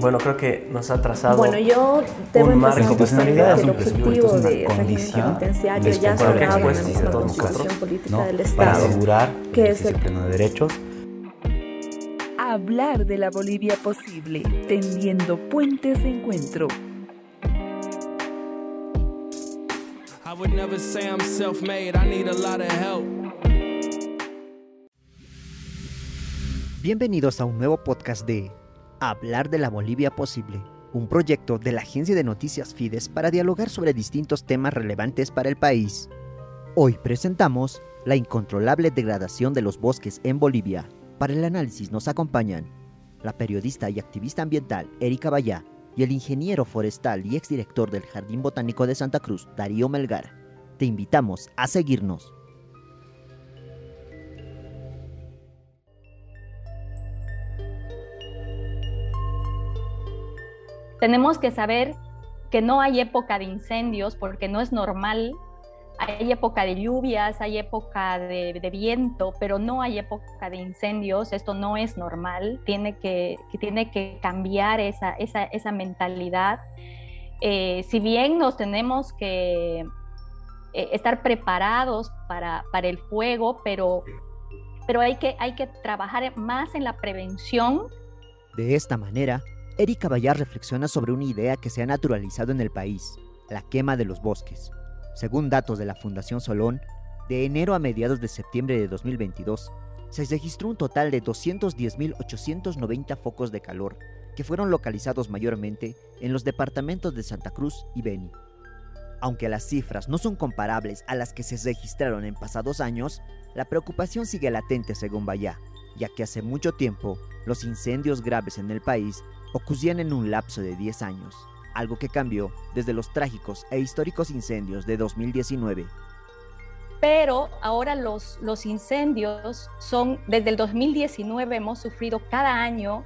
bueno, creo que nos ha trazado bueno, yo un marco constitucionalidad es un presupuesto, objetivo es una de régimen condición penitenciario ya la expuesta misma de todos constitución nosotros, política ¿no? del para Estado. asegurar que es el- pleno de derechos Hablar de la Bolivia posible, tendiendo puentes de encuentro. I would never say I'm self made, I need a lot of help. Bienvenidos a un nuevo podcast de Hablar de la Bolivia Posible, un proyecto de la agencia de noticias Fides para dialogar sobre distintos temas relevantes para el país. Hoy presentamos la incontrolable degradación de los bosques en Bolivia. Para el análisis nos acompañan la periodista y activista ambiental Erika Bayá y el ingeniero forestal y exdirector del Jardín Botánico de Santa Cruz, Darío Melgar. Te invitamos a seguirnos. Tenemos que saber que no hay época de incendios porque no es normal. Hay época de lluvias, hay época de, viento, pero no hay época de incendios. Esto no es normal. Tiene que, que tiene que cambiar esa, esa, esa mentalidad. Eh, si bien nos tenemos que eh, estar preparados para, para el fuego, pero, pero hay, que, hay que trabajar más en la prevención De esta manera, Erika Bayar reflexiona sobre una idea que se ha naturalizado en el país, la quema de los bosques. Según datos de la Fundación Solón, de enero a mediados de septiembre de 2022, se registró un total de 210.890 focos de calor, que fueron localizados mayormente en los departamentos de Santa Cruz y Beni. Aunque las cifras no son comparables a las que se registraron en pasados años, la preocupación sigue latente según Bayá, ya que hace mucho tiempo los incendios graves en el país ocurrían en un lapso de 10 años, algo que cambió desde los trágicos e históricos incendios de 2019. pero ahora los, los incendios son, desde el 2019 hemos sufrido cada año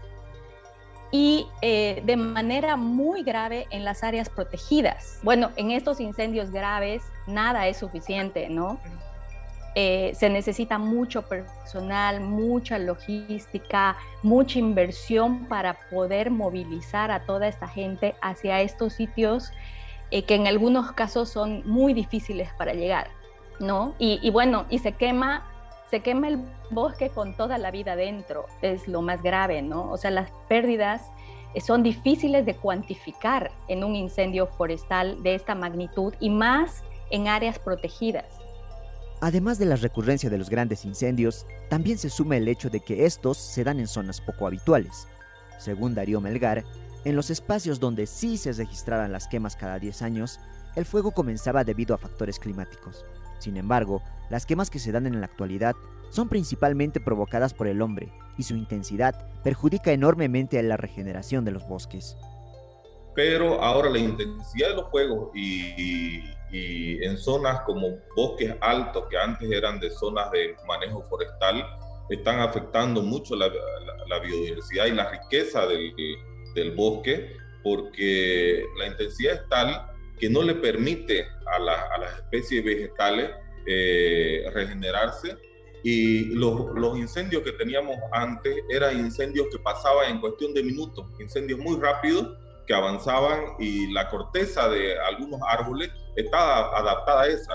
y eh, de manera muy grave en las áreas protegidas. Bueno, en estos incendios graves nada es suficiente, ¿no? Eh, se necesita mucho personal, mucha logística, mucha inversión para poder movilizar a toda esta gente hacia estos sitios eh, que en algunos casos son muy difíciles para llegar. ¿no? Y, y, bueno, y se quema, se quema el bosque con toda la vida dentro, es lo más grave, ¿no? O sea, las pérdidas son difíciles de cuantificar en un incendio forestal de esta magnitud y más en áreas protegidas. Además de la recurrencia de los grandes incendios, también se suma el hecho de que estos se dan en zonas poco habituales. Según Darío Melgar, en los espacios donde sí se registraban las quemas cada 10 años, el fuego comenzaba debido a factores climáticos. Sin embargo, las quemas que se dan en la actualidad son principalmente provocadas por el hombre y su intensidad perjudica enormemente a la regeneración de los bosques. Pero ahora la intensidad de los fuegos y, y, en zonas como bosques altos que antes eran de zonas de manejo forestal están afectando mucho la, la, la biodiversidad y la riqueza del, del bosque porque la intensidad es tal que no le permite a, la, a las especies vegetales eh, regenerarse. Y los, los, incendios que teníamos antes eran incendios que pasaban en cuestión de minutos, incendios muy rápidos que avanzaban y la corteza de algunos árboles está adaptada a esa.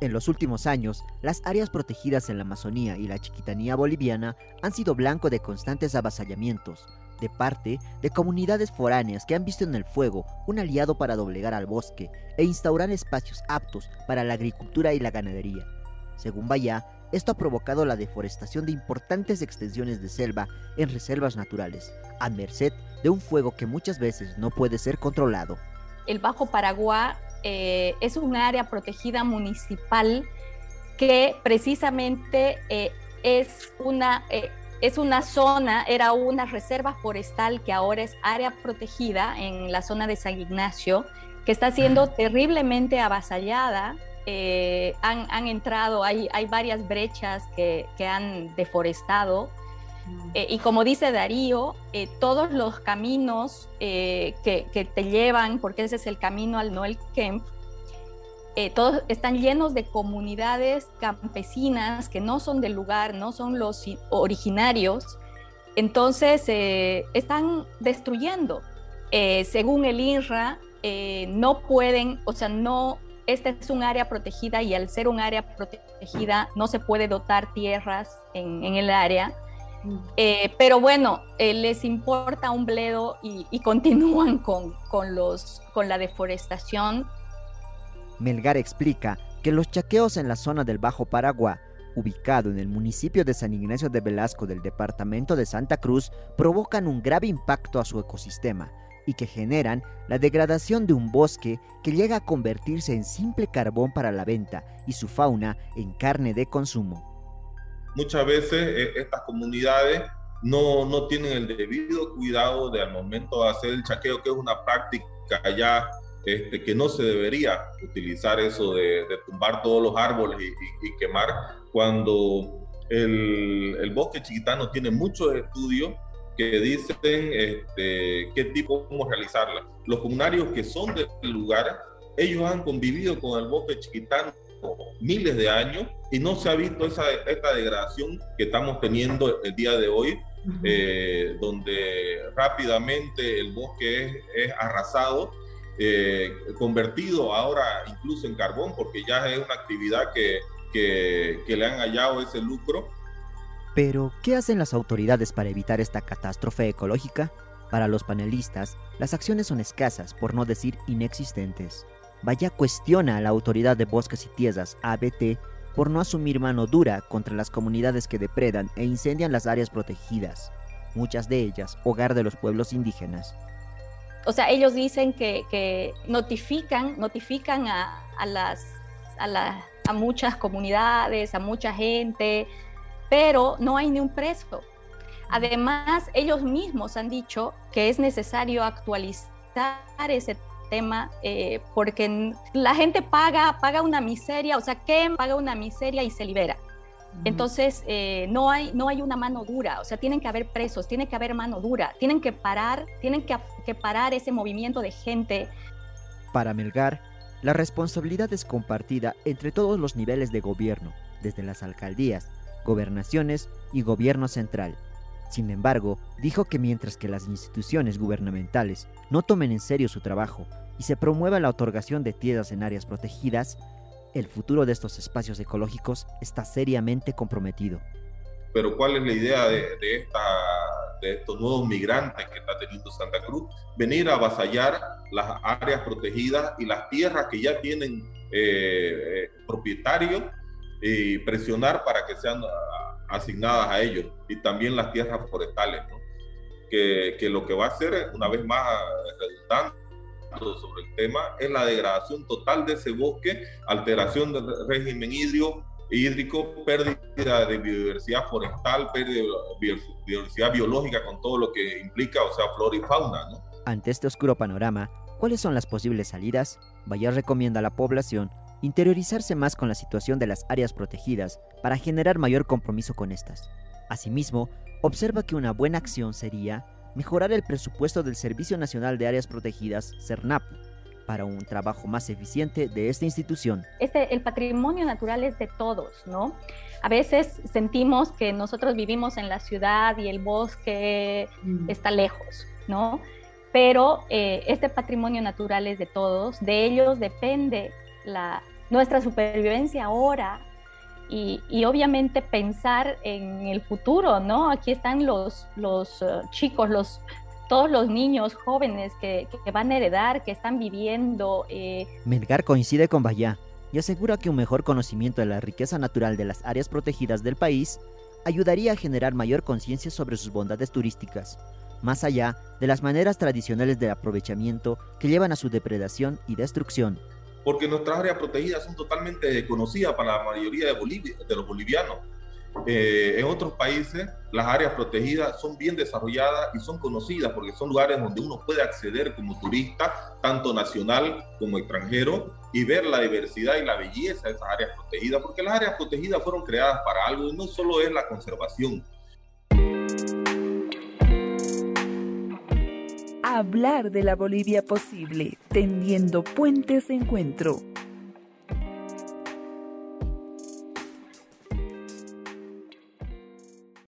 En los últimos años, las áreas protegidas en la Amazonía y la Chiquitanía boliviana han sido blanco de constantes avasallamientos, de parte de comunidades foráneas que han visto en el fuego un aliado para doblegar al bosque e instaurar espacios aptos para la agricultura y la ganadería. Según Bayá, esto ha provocado la deforestación de importantes extensiones de selva en reservas naturales, a merced de un fuego que muchas veces no puede ser controlado. El Bajo Paraguay eh, es un área protegida municipal que precisamente eh, es una... Eh, es una zona, era una reserva forestal que ahora es área protegida en la zona de San Ignacio, que está siendo terriblemente avasallada. Han, han, entrado, hay, hay varias brechas que, que han deforestado. Eh, y como dice Darío, eh, todos los caminos que, que, te llevan, porque ese es el camino al Noel Kemp, eh, todos están llenos de comunidades campesinas que no son del lugar, no son los originarios, Entonces, eh, están destruyendo. Eh, según el INRA, eh, no pueden, o sea, no, este es un área protegida y al ser un área protegida no se puede dotar tierras en, el área. Pero bueno, les importa un bledo y, y continúan con, con, los, con la deforestación. Melgar explica que los chaqueos en la zona del Bajo Paraguay ubicado en el municipio de San Ignacio de Velasco del departamento de Santa Cruz, provocan un grave impacto a su ecosistema y que generan la degradación de un bosque que llega a convertirse en simple carbón para la venta y su fauna en carne de consumo. Muchas veces eh, estas comunidades no, no tienen el debido cuidado de al momento de hacer el chaqueo, que es una práctica ya este, que no se debería utilizar eso de, tumbar todos los árboles y, quemar, cuando el, el, bosque chiquitano tiene muchos estudios que dicen este, qué tipo cómo realizarla. Los comunarios que son del lugar, ellos han convivido con el bosque chiquitano miles de años y no se ha visto esa, esta degradación que estamos teniendo el día de hoy, eh, donde rápidamente el bosque es, es arrasado eh, convertido ahora incluso en carbón, porque ya es una actividad que, que, que le han hallado ese lucro. Pero, ¿qué hacen las autoridades para evitar esta catástrofe ecológica? Para los panelistas, las acciones son escasas, por no decir inexistentes. Vaya cuestiona a la Autoridad de Bosques y Tierras, ABT, por no asumir mano dura contra las comunidades que depredan e incendian las áreas protegidas, muchas de ellas hogar de los pueblos indígenas o sea, ellos dicen que, notifican, notifican a, las, a, muchas comunidades, a mucha gente, pero no hay ni un preso. Además, ellos mismos han dicho que es necesario actualizar ese tema eh, porque la gente paga, paga una miseria, o sea, que paga una miseria y se libera. Entonces, eh, no, hay, no hay una mano dura, o sea, tienen que haber presos, tiene que haber mano dura, tienen que parar, tienen que, que parar ese movimiento de gente. Para Melgar, la responsabilidad es compartida entre todos los niveles de gobierno, desde las alcaldías, gobernaciones y gobierno central. Sin embargo, dijo que mientras que las instituciones gubernamentales no tomen en serio su trabajo y se promueva la otorgación de tierras en áreas protegidas, el futuro de estos espacios ecológicos está seriamente comprometido. Pero ¿cuál es la idea de, esta, de estos nuevos migrantes que está teniendo Santa Cruz? Venir a avasallar las áreas protegidas y las tierras que ya tienen eh, eh, propietarios y presionar para que sean asignadas a ellos y también las tierras forestales, que, que, lo que va a hacer, una vez más redundante, sobre el tema es la degradación total de ese bosque, alteración del régimen hídrico, hídrico pérdida de biodiversidad forestal, pérdida de biodiversidad biológica con todo lo que implica, o sea, flora y fauna. Ante este oscuro panorama, ¿cuáles son las posibles salidas? Vaya recomienda a la población interiorizarse más con la situación de las áreas protegidas para generar mayor compromiso con estas. Asimismo, observa que una buena acción sería mejorar el presupuesto del Servicio Nacional de Áreas Protegidas, CERNAP, para un trabajo más eficiente de esta institución. Este, el patrimonio natural es de todos, ¿no? A veces sentimos que nosotros vivimos en la ciudad y el bosque mm. está lejos, ¿no? Pero eh, este patrimonio natural es de todos, de ellos depende nuestra supervivencia ahora y, obviamente pensar en el futuro, ¿no? Aquí están los, los eh, chicos, los, todos los niños jóvenes que, van a heredar, que están viviendo. Eh. Melgar coincide con Bayá y asegura que un mejor conocimiento de la riqueza natural de las áreas protegidas del país ayudaría a generar mayor conciencia sobre sus bondades turísticas, más allá de las maneras tradicionales de aprovechamiento que llevan a su depredación y destrucción porque nuestras áreas protegidas son totalmente desconocidas para la mayoría de, los bolivianos. Eh, en otros países las áreas protegidas son bien desarrolladas y son conocidas porque son lugares donde uno puede acceder como turista, tanto nacional como extranjero, y ver la diversidad y la belleza de esas áreas protegidas, porque las áreas protegidas fueron creadas para algo no solo es la conservación. Hablar de la Bolivia posible, tendiendo puentes de encuentro.